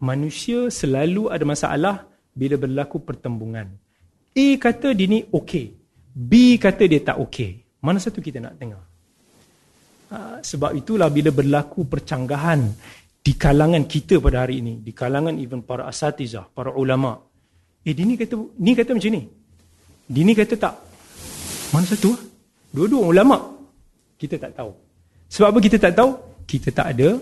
manusia selalu ada masalah bila berlaku pertembungan. A kata dia ni okey. B kata dia tak okey. Mana satu kita nak dengar? Sebab itulah bila berlaku percanggahan di kalangan kita pada hari ini, di kalangan even para asatizah, para ulama. Eh, dia ni kata, ni kata macam ni. Dini kata tak. Mana satu? Dua-dua ulama. Kita tak tahu. Sebab apa kita tak tahu? Kita tak ada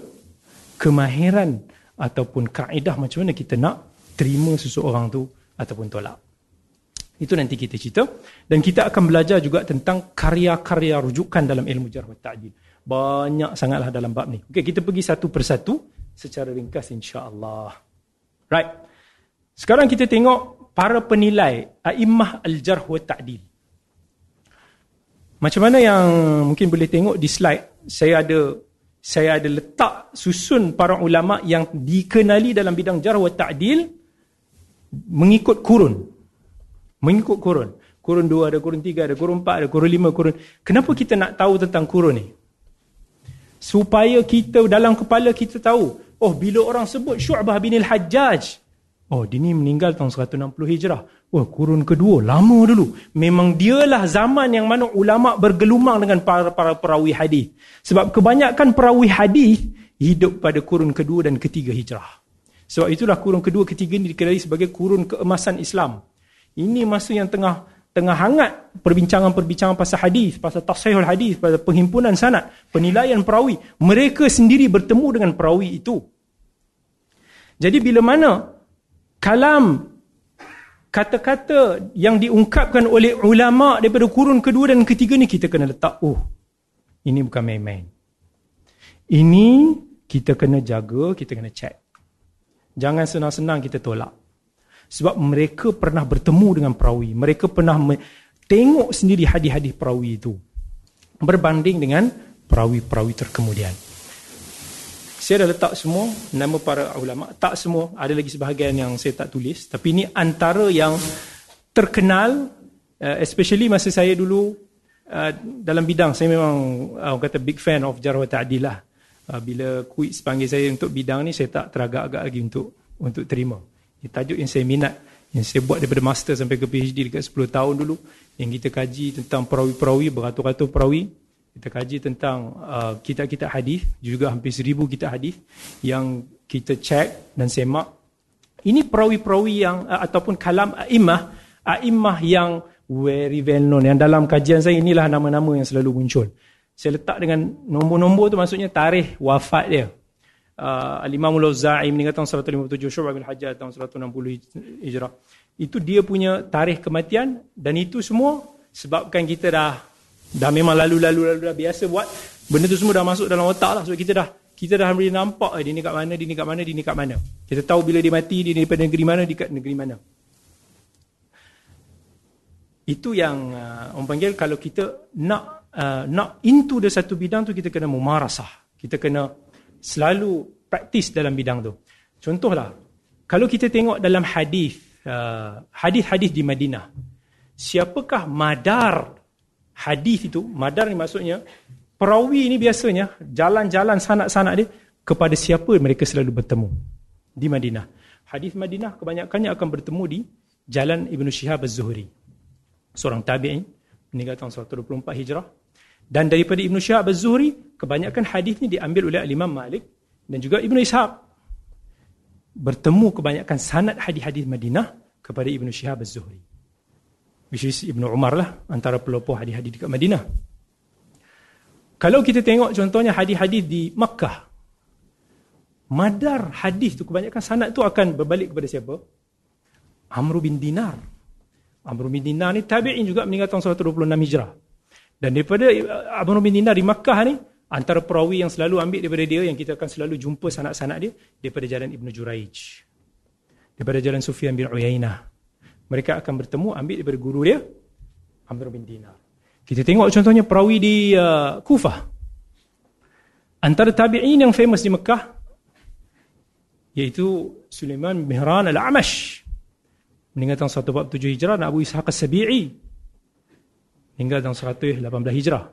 kemahiran ataupun kaedah macam mana kita nak terima seseorang tu ataupun tolak. Itu nanti kita cerita. Dan kita akan belajar juga tentang karya-karya rujukan dalam ilmu jarh ta'jil. Banyak sangatlah dalam bab ni. Okey, kita pergi satu persatu secara ringkas insya-Allah. Right. Sekarang kita tengok para penilai a'immah al-jarh wa ta'dil. Macam mana yang mungkin boleh tengok di slide, saya ada saya ada letak susun para ulama yang dikenali dalam bidang jarh wa ta'dil mengikut kurun. Mengikut kurun. Kurun 2 ada, kurun 3 ada, kurun 4 ada, kurun 5, kurun. Kenapa kita nak tahu tentang kurun ni? Supaya kita dalam kepala kita tahu, oh bila orang sebut Syu'bah bin al-Hajjaj, Oh, dia ni meninggal tahun 160 Hijrah. Oh, kurun kedua, lama dulu. Memang dialah zaman yang mana ulama bergelumang dengan para para perawi hadis. Sebab kebanyakan perawi hadis hidup pada kurun kedua dan ketiga Hijrah. Sebab itulah kurun kedua ketiga ini dikenali sebagai kurun keemasan Islam. Ini masa yang tengah tengah hangat perbincangan-perbincangan pasal hadis, pasal tasahihul hadis, pasal penghimpunan sanad, penilaian perawi. Mereka sendiri bertemu dengan perawi itu. Jadi bila mana kalam kata-kata yang diungkapkan oleh ulama daripada kurun kedua dan ketiga ni kita kena letak oh ini bukan main-main. Ini kita kena jaga, kita kena check. Jangan senang-senang kita tolak. Sebab mereka pernah bertemu dengan perawi. Mereka pernah tengok sendiri hadis-hadis perawi itu. Berbanding dengan perawi-perawi terkemudian. Saya dah letak semua nama para ulama. Tak semua. Ada lagi sebahagian yang saya tak tulis. Tapi ini antara yang terkenal. Uh, especially masa saya dulu uh, dalam bidang. Saya memang uh, kata big fan of Jarwah Ta'adil lah. Uh, bila quiz panggil saya untuk bidang ni, saya tak teragak-agak lagi untuk untuk terima. Ini tajuk yang saya minat. Yang saya buat daripada master sampai ke PhD dekat 10 tahun dulu. Yang kita kaji tentang perawi-perawi, beratur-ratur perawi. Kita kaji tentang uh, kitab-kitab hadis juga hampir seribu kitab hadis yang kita cek dan semak. Ini perawi-perawi yang uh, ataupun kalam a'immah, a'immah yang very well known. Yang dalam kajian saya inilah nama-nama yang selalu muncul. Saya letak dengan nombor-nombor tu maksudnya tarikh wafat dia. Uh, Al-Imam Al-Za'i meninggal tahun 157, Syu'ab bin Hajjah tahun 160 Hijrah. Itu dia punya tarikh kematian dan itu semua sebabkan kita dah Dah memang lalu-lalu-lalu dah biasa buat. Benda tu semua dah masuk dalam otak lah. Sebab kita dah kita dah boleh nampak eh, dia ni kat mana, dia ni kat mana, dia ni kat mana. Kita tahu bila dia mati, dia daripada negeri mana, dia kat negeri mana. Itu yang uh, orang panggil kalau kita nak uh, nak into the satu bidang tu, kita kena memarasah. Kita kena selalu praktis dalam bidang tu. Contohlah, kalau kita tengok dalam hadis uh, hadis-hadis di Madinah, siapakah madar hadis itu, madar ni maksudnya, perawi ini biasanya jalan-jalan sanak-sanak dia kepada siapa mereka selalu bertemu di Madinah. Hadis Madinah kebanyakannya akan bertemu di Jalan Ibnu Syihab Az-Zuhri. Seorang tabi'in meninggal tahun 124 Hijrah. Dan daripada Ibnu Syihab Az-Zuhri, kebanyakan hadis ini diambil oleh Imam Malik dan juga Ibnu Ishaq. Bertemu kebanyakan sanad hadis-hadis Madinah kepada Ibnu Syihab Az-Zuhri which is Ibn Umar lah antara pelopor hadis-hadis dekat Madinah. Kalau kita tengok contohnya hadis-hadis di Makkah, madar hadis tu kebanyakan sanad tu akan berbalik kepada siapa? Amr bin Dinar. Amr bin Dinar ni tabi'in juga meninggal tahun 126 Hijrah. Dan daripada Amr bin Dinar di Makkah ni, antara perawi yang selalu ambil daripada dia, yang kita akan selalu jumpa sanad-sanad dia, daripada jalan Ibn Juraij. Daripada jalan Sufyan bin Uyainah mereka akan bertemu ambil daripada guru dia Amr bin Dinar. Kita tengok contohnya perawi di uh, Kufah. Antara tabi'in yang famous di Mekah iaitu Sulaiman Mihran al-Amash. Meninggal tahun 147 Hijrah Abu Ishaq as-Sabi'i. Meninggal tahun 118 Hijrah.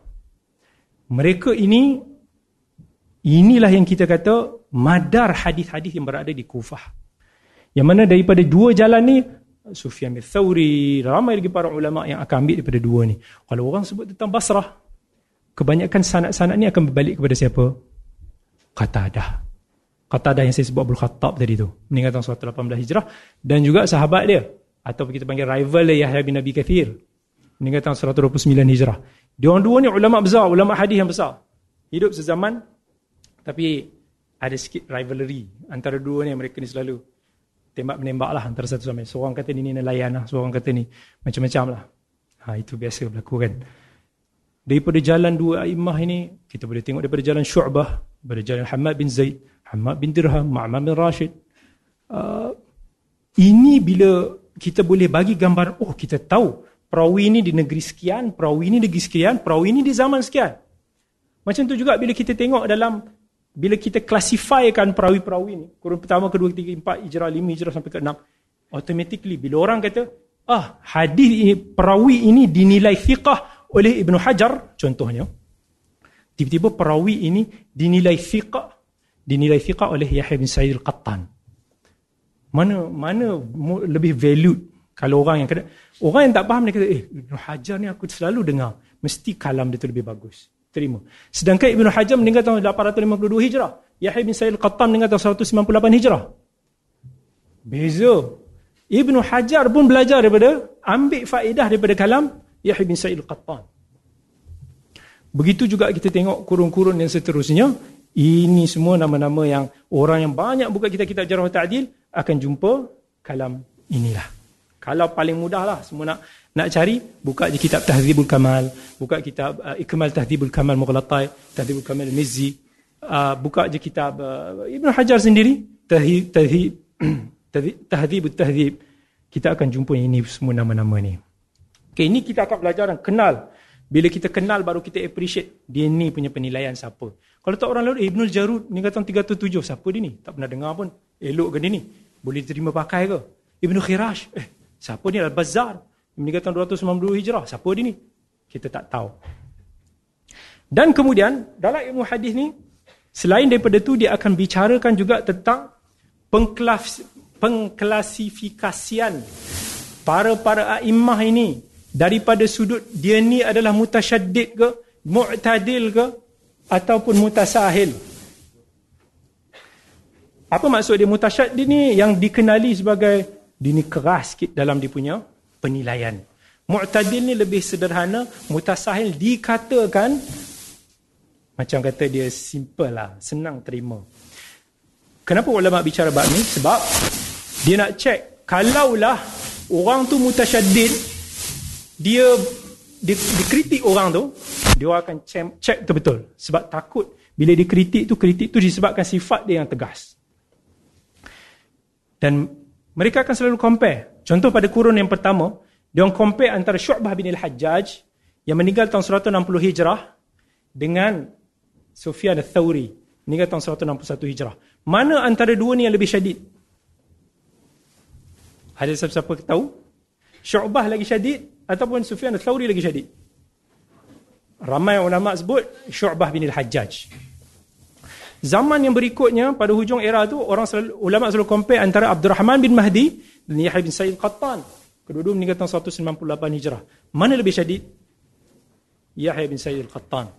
Mereka ini inilah yang kita kata madar hadis-hadis yang berada di Kufah. Yang mana daripada dua jalan ni Sufyan bin Thawri, ramai lagi para ulama yang akan ambil daripada dua ni. Kalau orang sebut tentang Basrah, kebanyakan sanad-sanad ni akan berbalik kepada siapa? Qatadah. Qatadah yang saya sebut Abdul Khattab tadi tu. Meninggal tahun 118 Hijrah. Dan juga sahabat dia. Atau kita panggil rival dia Yahya bin Nabi Kathir. Meninggal tahun 129 Hijrah. Dia orang dua ni ulama besar, ulama hadis yang besar. Hidup sezaman. Tapi ada sikit rivalry antara dua ni mereka ni selalu tembak menembak lah antara satu sama lain. Seorang kata ni ni nelayan lah, seorang kata ni macam-macam lah. Ha, itu biasa berlaku kan. Daripada jalan dua imah ini, kita boleh tengok daripada jalan Syu'bah, daripada jalan Hamad bin Zaid, Hamad bin Dirham, Ma'amad bin Rashid. Uh, ini bila kita boleh bagi gambar, oh kita tahu perawi ini di negeri sekian, perawi ini di negeri sekian, perawi ini di zaman sekian. Macam tu juga bila kita tengok dalam bila kita klasifikasikan perawi-perawi ni, kurun pertama, kedua, ketiga, empat, hijrah, lima, hijrah sampai ke enam, automatically bila orang kata, ah hadis ini, perawi ini dinilai fiqah oleh Ibn Hajar, contohnya, tiba-tiba perawi ini dinilai fiqah, dinilai fiqah oleh Yahya bin Sa'id al-Qattan. Mana mana lebih valued kalau orang yang kata, orang yang tak faham dia kata, eh Ibn Hajar ni aku selalu dengar, mesti kalam dia tu lebih bagus terima. Sedangkan Ibn Hajar meninggal tahun 852 Hijrah. Yahya bin Sa'id al-Qattan meninggal tahun 198 Hijrah. Beza. Ibnu Hajar pun belajar daripada ambil faedah daripada kalam Yahya bin Sa'id Al-Qattan. Begitu juga kita tengok kurun-kurun yang seterusnya, ini semua nama-nama yang orang yang banyak buka kitab-kitab jarah ta'dil akan jumpa kalam inilah. Kalau paling mudah lah semua nak nak cari, buka je kitab Tahzibul Kamal, buka kitab uh, Ikmal Tahzibul Kamal Mughlatai, Tahzibul Kamal Mizzi, uh, buka je kitab uh, Ibn Hajar sendiri, Tahzib Tahzibul Tahzib. Kita akan jumpa ini semua nama-nama ni. Okay, ini kita akan belajar dan kenal bila kita kenal baru kita appreciate dia ni punya penilaian siapa. Kalau tak orang lain, eh, Ibnul Jarud ni kata 307, siapa dia ni? Tak pernah dengar pun. Elok ke dia ni? Boleh diterima pakai ke? Ibnu Khirash, eh, siapa ni? Al-Bazzar. Meninggal tahun 292 Hijrah. Siapa dia ni? Kita tak tahu. Dan kemudian, dalam ilmu hadis ni, selain daripada tu, dia akan bicarakan juga tentang pengklas, pengklasifikasian para-para a'imah ini daripada sudut dia ni adalah mutasyaddid ke mu'tadil ke ataupun mutasahil apa maksud dia mutasyaddid ni yang dikenali sebagai dia ni keras sikit dalam dia punya penilaian. Mu'tadil ni lebih sederhana mutasahil dikatakan macam kata dia simple lah senang terima. Kenapa ulama bicara bab ni? Sebab dia nak check kalaulah orang tu mutasyaddid dia dikritik orang tu dia akan check betul-betul. Sebab takut bila dikritik tu kritik tu disebabkan sifat dia yang tegas. Dan mereka akan selalu compare contoh pada kurun yang pertama dia compare antara Syu'bah bin Al-Hajjaj yang meninggal tahun 160 Hijrah dengan Sufyan Al-Thawri meninggal tahun 161 Hijrah mana antara dua ni yang lebih syadid ada siapa-siapa tahu Syu'bah lagi syadid ataupun Sufyan al-Thawri lagi syadid. Ramai ulama sebut Syu'bah bin al-Hajjaj. Zaman yang berikutnya pada hujung era tu orang selalu, ulama selalu compare antara Abdul bin Mahdi dan Yahya bin Sa'id Qattan. Kedua-dua meninggal tahun 198 Hijrah. Mana lebih syadid? Yahya bin Sa'id Qattan.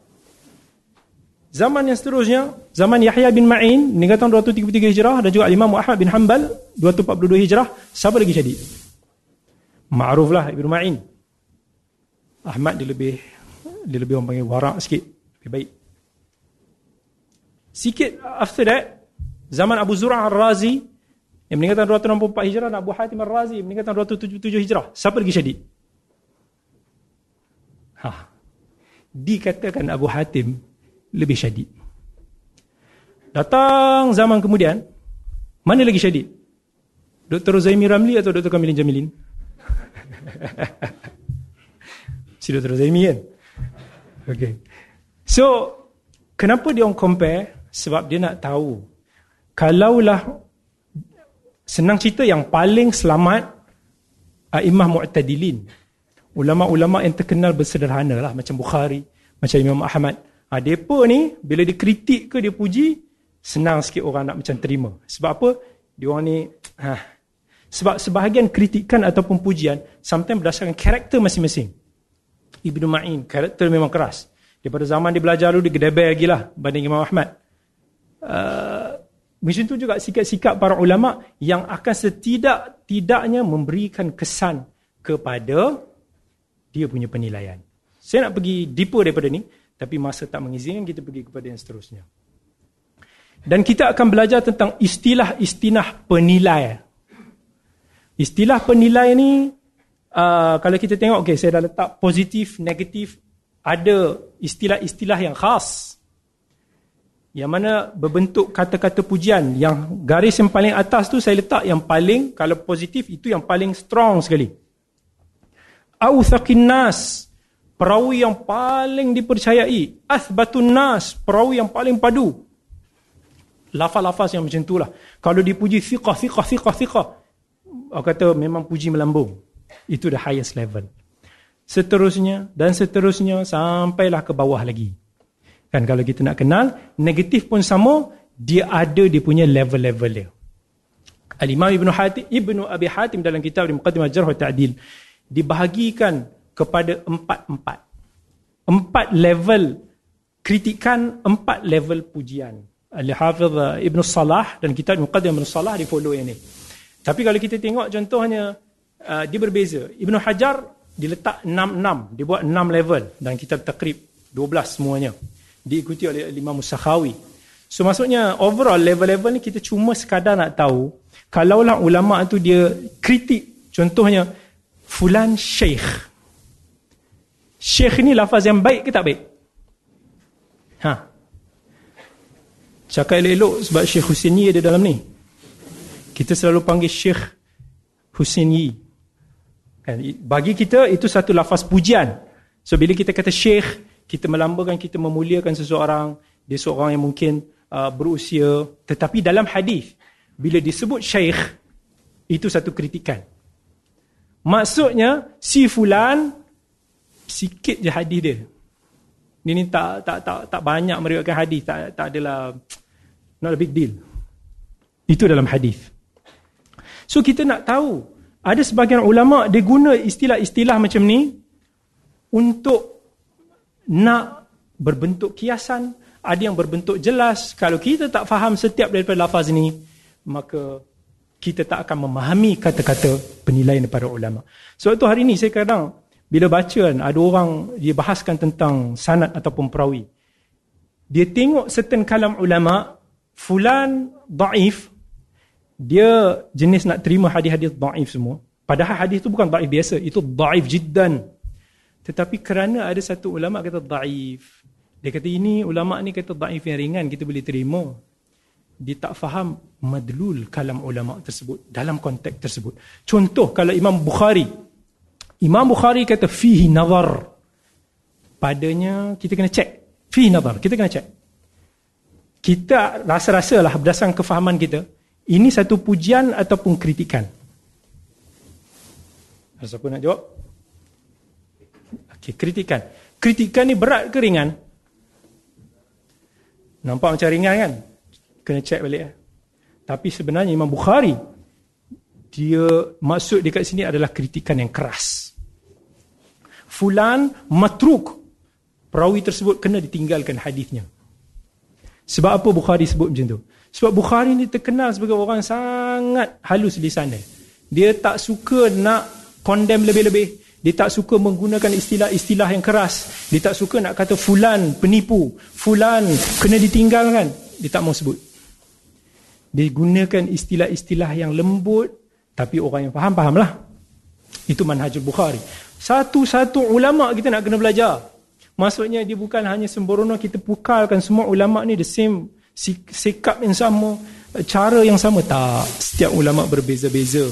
Zaman yang seterusnya, zaman Yahya bin Ma'in meninggal tahun 233 Hijrah dan juga Imam Ahmad bin Hanbal 242 Hijrah. Siapa lagi syadid? Ma'ruf lah Ibn Ma'in. Ahmad dia lebih dia lebih orang panggil warak sikit lebih baik sikit after that zaman Abu Zur'ah Al-Razi yang meninggal tahun 264 Hijrah Abu Hatim Al-Razi meninggal tahun 277 Hijrah siapa lagi syadid ha. dikatakan Abu Hatim lebih syadid datang zaman kemudian mana lagi syadid Dr. Zaimi Ramli atau Dr. Kamilin Jamilin Si Dr. Zaimi kan? Okay. So, kenapa dia orang compare? Sebab dia nak tahu. Kalaulah senang cerita yang paling selamat Aimah Mu'tadilin. Ulama-ulama yang terkenal bersederhana lah. Macam Bukhari, macam Imam Ahmad. Ha, mereka ni, bila dikritik ke dia puji, senang sikit orang nak macam terima. Sebab apa? Dia orang ni, ha, sebab sebahagian kritikan ataupun pujian, sometimes berdasarkan karakter masing-masing. Ibnu Ma'in karakter memang keras daripada zaman dia belajar dulu dia gedebel lagi lah banding Imam Ahmad uh, macam tu juga sikap-sikap para ulama yang akan setidak-tidaknya memberikan kesan kepada dia punya penilaian. Saya nak pergi deeper daripada ni tapi masa tak mengizinkan kita pergi kepada yang seterusnya. Dan kita akan belajar tentang istilah-istilah penilai. Istilah penilai ni uh, kalau kita tengok, okay, saya dah letak positif, negatif, ada istilah-istilah yang khas. Yang mana berbentuk kata-kata pujian. Yang garis yang paling atas tu saya letak yang paling, kalau positif itu yang paling strong sekali. Awthaqin nas, perawi yang paling dipercayai. Athbatun nas, perawi yang paling padu. Lafaz-lafaz yang macam itulah. Kalau dipuji thiqah, thiqah, thiqah, thiqah. Aku kata memang puji melambung. Itu the highest level. Seterusnya dan seterusnya sampailah ke bawah lagi. Kan kalau kita nak kenal, negatif pun sama, dia ada dia punya level-level dia. Al-Imam Ibn, Hatim, Ibn Abi Hatim dalam kitab Muqaddimah Jarh Ta'dil dibahagikan kepada empat-empat. Empat level kritikan, empat level pujian. Al-Hafidh Ibn Salah dan kitab Muqaddimah Ibn Salah di follow yang ni. Tapi kalau kita tengok contohnya uh, dia berbeza. Ibnu Hajar diletak 6-6. Dia buat 6 level dan kitab takrib 12 semuanya. Diikuti oleh Imam Musakhawi. So maksudnya overall level-level ni kita cuma sekadar nak tahu kalaulah ulama tu dia kritik contohnya fulan syekh. Syekh ni lafaz yang baik ke tak baik? Ha. Cakap elok-elok sebab Syekh Husaini ada dalam ni. Kita selalu panggil Syekh Husaini. Kan? Bagi kita itu satu lafaz pujian. So bila kita kata Syekh, kita melambakan, kita memuliakan seseorang. Dia seorang yang mungkin uh, berusia tetapi dalam hadis bila disebut syekh itu satu kritikan. Maksudnya si fulan sikit je hadis dia. Dia ni tak tak tak tak banyak meriwayatkan hadis. Tak tak adalah not a big deal. Itu dalam hadis. So kita nak tahu ada sebagian ulama dia guna istilah-istilah macam ni untuk nak berbentuk kiasan ada yang berbentuk jelas. Kalau kita tak faham setiap daripada lafaz ini, maka kita tak akan memahami kata-kata penilaian daripada ulama. Sebab itu hari ini saya kadang bila baca kan, ada orang dia bahaskan tentang sanad ataupun perawi. Dia tengok certain kalam ulama, fulan da'if, dia jenis nak terima hadis-hadis da'if semua. Padahal hadis itu bukan da'if biasa, itu da'if jiddan. Tetapi kerana ada satu ulama kata da'if, dia kata ini ulama ni kata daif yang ringan kita boleh terima. Dia tak faham madlul kalam ulama tersebut dalam konteks tersebut. Contoh kalau Imam Bukhari. Imam Bukhari kata fihi nazar. Padanya kita kena cek. Fihi nazar. Kita kena cek. Kita rasa-rasalah berdasarkan kefahaman kita. Ini satu pujian ataupun kritikan. Siapa nak jawab? Okey, kritikan. Kritikan ni berat ke ringan? Nampak macam ringan kan? Kena check balik ya. Tapi sebenarnya Imam Bukhari dia maksud dekat sini adalah kritikan yang keras. Fulan matruk. Perawi tersebut kena ditinggalkan hadisnya. Sebab apa Bukhari sebut macam tu? Sebab Bukhari ni terkenal sebagai orang sangat halus di sana. Dia tak suka nak condemn lebih-lebih. Dia tak suka menggunakan istilah-istilah yang keras. Dia tak suka nak kata fulan penipu. Fulan kena ditinggalkan. Dia tak mau sebut. Dia gunakan istilah-istilah yang lembut. Tapi orang yang faham, fahamlah. Itu manhajul Bukhari. Satu-satu ulama' kita nak kena belajar. Maksudnya dia bukan hanya sembrono kita pukalkan semua ulama' ni the same sikap yang sama, cara yang sama. Tak. Setiap ulama' berbeza-beza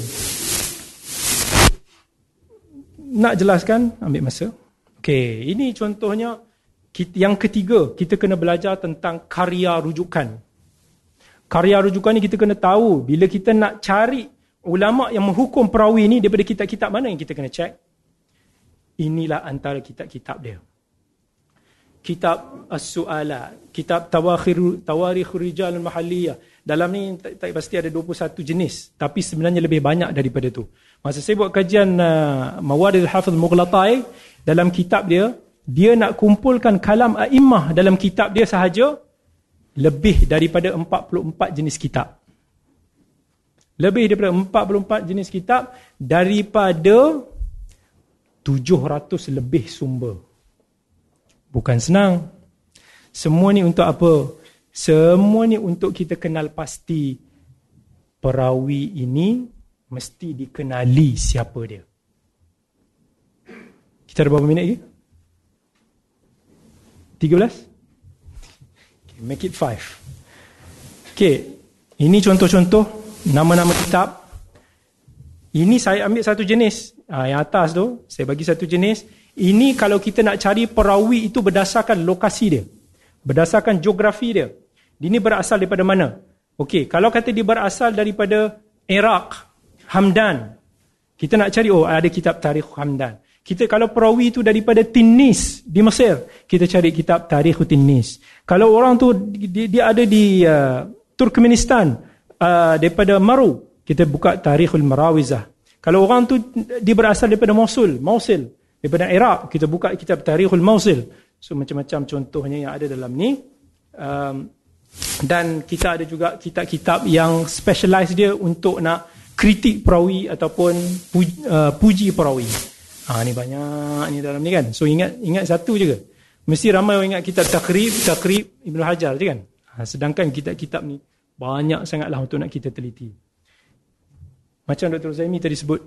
nak jelaskan ambil masa. Okey, ini contohnya yang ketiga, kita kena belajar tentang karya rujukan. Karya rujukan ni kita kena tahu bila kita nak cari ulama yang menghukum perawi ni daripada kitab-kitab mana yang kita kena cek. Inilah antara kitab-kitab dia. Kitab As-Su'alat, kitab Tawarikh Rijal Mahalliyah. Dalam ni tak, tak pasti ada 21 jenis, tapi sebenarnya lebih banyak daripada tu. Masa saya buat kajian uh, Mawadil Hafiz Mughlatai dalam kitab dia, dia nak kumpulkan kalam a'immah dalam kitab dia sahaja lebih daripada 44 jenis kitab. Lebih daripada 44 jenis kitab daripada 700 lebih sumber. Bukan senang. Semua ni untuk apa? Semua ni untuk kita kenal pasti perawi ini mesti dikenali siapa dia. Kita ada berapa minit lagi? 13? Okay, make it 5. Okay, ini contoh-contoh nama-nama kitab. Ini saya ambil satu jenis. Ha, yang atas tu, saya bagi satu jenis. Ini kalau kita nak cari perawi itu berdasarkan lokasi dia. Berdasarkan geografi dia. Ini berasal daripada mana? Okey, kalau kata dia berasal daripada Iraq, Hamdan. Kita nak cari, oh ada kitab Tarikh Hamdan. Kita kalau perawi itu daripada Tinis di Mesir, kita cari kitab Tarikh Tinis. Kalau orang tu dia, dia ada di uh, Turkmenistan uh, daripada Maru, kita buka Tarikhul Marawizah. Kalau orang tu dia berasal daripada Mosul, Mosul, daripada Iraq, kita buka kitab Tarikhul Mosul. So macam-macam contohnya yang ada dalam ni. Um, dan kita ada juga kitab-kitab yang specialize dia untuk nak kritik perawi ataupun puji, uh, puji perawi. Ha ni banyak ni dalam ni kan. So ingat ingat satu je ke. Mesti ramai orang ingat kitab takrib, takrib Ibn Hajar je kan. Ha, sedangkan kitab-kitab ni banyak sangatlah untuk nak kita teliti. Macam Dr. Zaimi tadi sebut,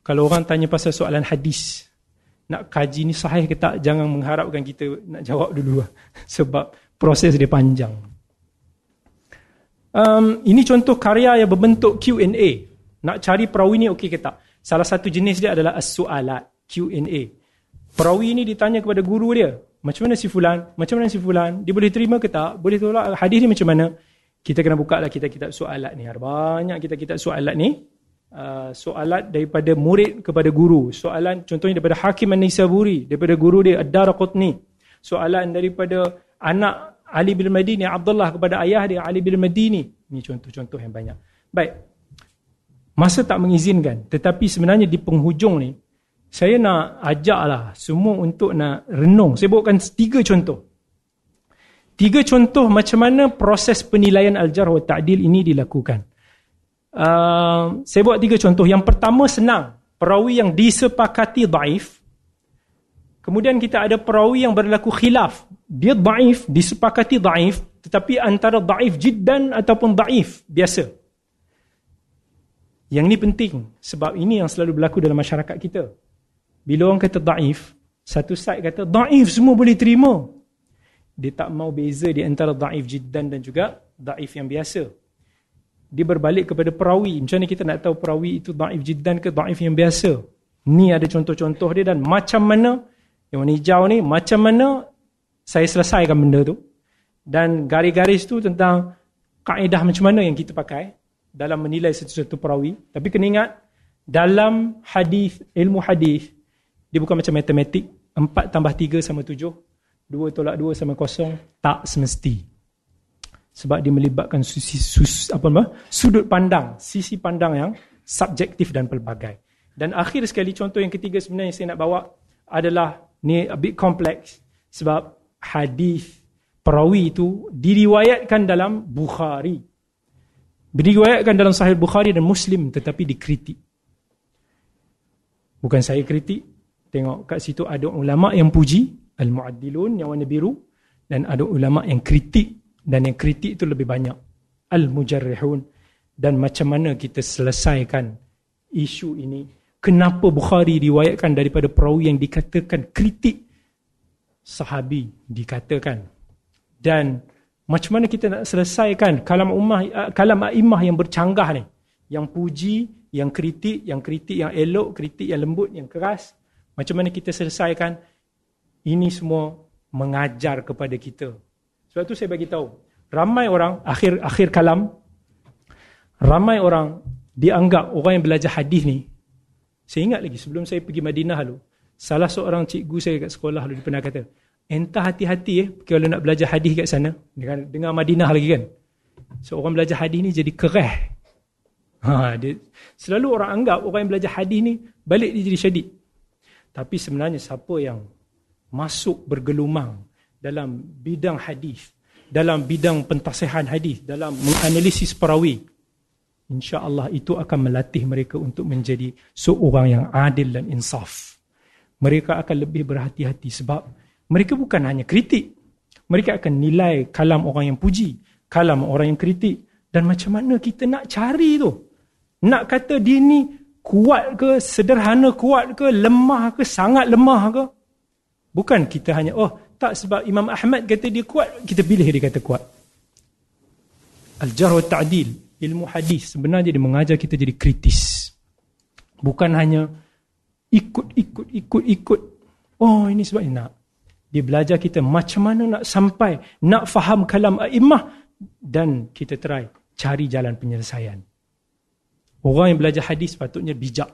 kalau orang tanya pasal soalan hadis, nak kaji ni sahih ke tak, jangan mengharapkan kita nak jawab dulu lah. Sebab proses dia panjang. Um, ini contoh karya yang berbentuk Q&A. Nak cari perawi ni okey ke tak? Salah satu jenis dia adalah as-su'alat, Q&A. Perawi ni ditanya kepada guru dia, macam mana si fulan? Macam mana si fulan? Dia boleh terima ke tak? Boleh tolak hadis ni macam mana? Kita kena buka lah kitab-kitab soalat ni. Banyak kitab-kitab soalat ni. Uh, soalat daripada murid kepada guru. Soalan contohnya daripada Hakim An-Nisaburi. Daripada guru dia Ad-Dar Qutni. Soalan daripada anak Ali bin Madini, Abdullah kepada ayah dia Ali bin Madini. Ini contoh-contoh yang banyak. Baik. Masa tak mengizinkan. Tetapi sebenarnya di penghujung ni, saya nak ajaklah semua untuk nak renung. Saya bawakan tiga contoh. Tiga contoh macam mana proses penilaian al-jarh wa ta'dil ini dilakukan. Uh, saya buat tiga contoh. Yang pertama senang. Perawi yang disepakati daif. Kemudian kita ada perawi yang berlaku khilaf. Dia daif, disepakati daif. Tetapi antara daif jiddan ataupun daif biasa. Yang ini penting. Sebab ini yang selalu berlaku dalam masyarakat kita. Bila orang kata daif, satu side kata daif semua boleh terima. Dia tak mau beza di antara daif jiddan dan juga daif yang biasa. Dia berbalik kepada perawi. Macam mana kita nak tahu perawi itu daif jiddan ke daif yang biasa? Ni ada contoh-contoh dia dan macam mana yang warna hijau ni macam mana saya selesaikan benda tu. Dan garis-garis tu tentang kaedah macam mana yang kita pakai dalam menilai satu-satu perawi. Tapi kena ingat dalam hadis ilmu hadis dia bukan macam matematik. 4 tambah 3 sama 7. 2 tolak 2 sama kosong. Tak semesti. Sebab dia melibatkan susi, sus, apa nama, sudut pandang. Sisi pandang yang subjektif dan pelbagai. Dan akhir sekali contoh yang ketiga sebenarnya saya nak bawa adalah ni a bit complex. Sebab hadis perawi itu diriwayatkan dalam Bukhari. Diriwayatkan dalam Sahih Bukhari dan Muslim tetapi dikritik. Bukan saya kritik, Tengok kat situ ada ulama yang puji al-muaddilun yang warna biru dan ada ulama yang kritik dan yang kritik itu lebih banyak. Al-mujarrihun. Dan macam mana kita selesaikan isu ini? Kenapa Bukhari riwayatkan daripada perawi yang dikatakan kritik? Sahabi dikatakan. Dan macam mana kita nak selesaikan kalam ummah kalam a'immah yang bercanggah ni yang puji yang kritik yang kritik yang elok kritik yang lembut yang keras macam mana kita selesaikan ini semua mengajar kepada kita. Sebab itu saya bagi tahu, ramai orang akhir akhir kalam ramai orang dianggap orang yang belajar hadis ni. Saya ingat lagi sebelum saya pergi Madinah lalu, salah seorang cikgu saya kat sekolah dia pernah kata, "Entah hati-hati eh kalau nak belajar hadis kat sana dengan dengan Madinah lagi kan." So orang belajar hadis ni jadi kereh. Ha, dia, selalu orang anggap orang yang belajar hadis ni balik dia jadi syadid. Tapi sebenarnya siapa yang masuk bergelumang dalam bidang hadis, dalam bidang pentasihan hadis, dalam menganalisis perawi, insya-Allah itu akan melatih mereka untuk menjadi seorang yang adil dan insaf. Mereka akan lebih berhati-hati sebab mereka bukan hanya kritik. Mereka akan nilai kalam orang yang puji, kalam orang yang kritik dan macam mana kita nak cari tu. Nak kata dia ni kuat ke, sederhana kuat ke, lemah ke, sangat lemah ke. Bukan kita hanya, oh tak sebab Imam Ahmad kata dia kuat, kita pilih dia kata kuat. Al-Jarh wa Ta'dil, ilmu hadis sebenarnya dia mengajar kita jadi kritis. Bukan hanya ikut, ikut, ikut, ikut. Oh ini sebab ini nak. Dia belajar kita macam mana nak sampai, nak faham kalam a'imah dan kita try cari jalan penyelesaian. Orang yang belajar hadis patutnya bijak,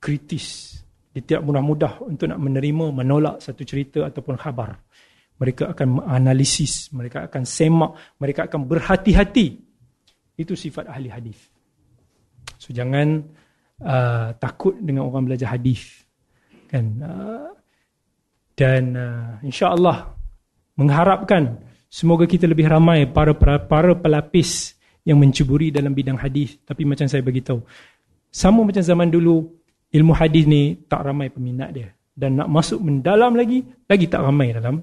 kritis. Dia tidak mudah-mudah untuk nak menerima, menolak satu cerita ataupun khabar. Mereka akan menganalisis, mereka akan semak, mereka akan berhati-hati. Itu sifat ahli hadis. So jangan uh, takut dengan orang belajar hadis. Kan? Uh, dan uh, insya-Allah mengharapkan semoga kita lebih ramai para para, para pelapis yang mencuburi dalam bidang hadis. Tapi macam saya beritahu sama macam zaman dulu ilmu hadis ni tak ramai peminat dia. Dan nak masuk mendalam lagi lagi tak ramai dalam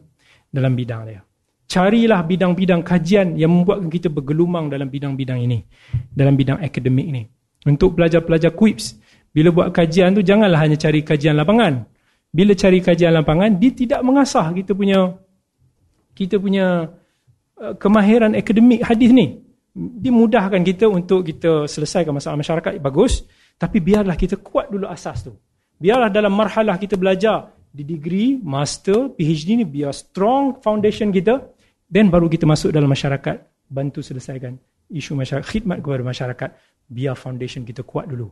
dalam bidang dia. Carilah bidang-bidang kajian yang membuatkan kita bergelumang dalam bidang-bidang ini dalam bidang akademik ni. Untuk pelajar-pelajar quips bila buat kajian tu janganlah hanya cari kajian lapangan bila cari kajian lapangan dia tidak mengasah kita punya kita punya uh, kemahiran akademik hadis ni. Dimudahkan kita untuk kita selesaikan masalah masyarakat bagus. Tapi biarlah kita kuat dulu asas tu. Biarlah dalam marhalah kita belajar di degree master PhD ni biar strong foundation kita. Then baru kita masuk dalam masyarakat bantu selesaikan isu masyarakat khidmat kepada masyarakat. Biar foundation kita kuat dulu.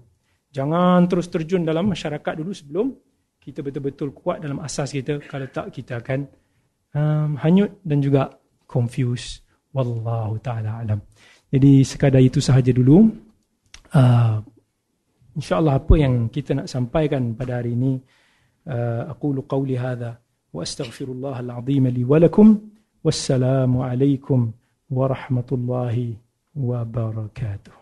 Jangan terus terjun dalam masyarakat dulu sebelum kita betul-betul kuat dalam asas kita kalau tak kita akan um, hanyut dan juga confused Wallahu ta'ala alam. Jadi sekadar itu sahaja dulu. Uh, InsyaAllah apa yang kita nak sampaikan pada hari ini. Uh, aqulu qawli hadha. Wa astaghfirullah al-azim li walakum. Wassalamu alaikum warahmatullahi wabarakatuh.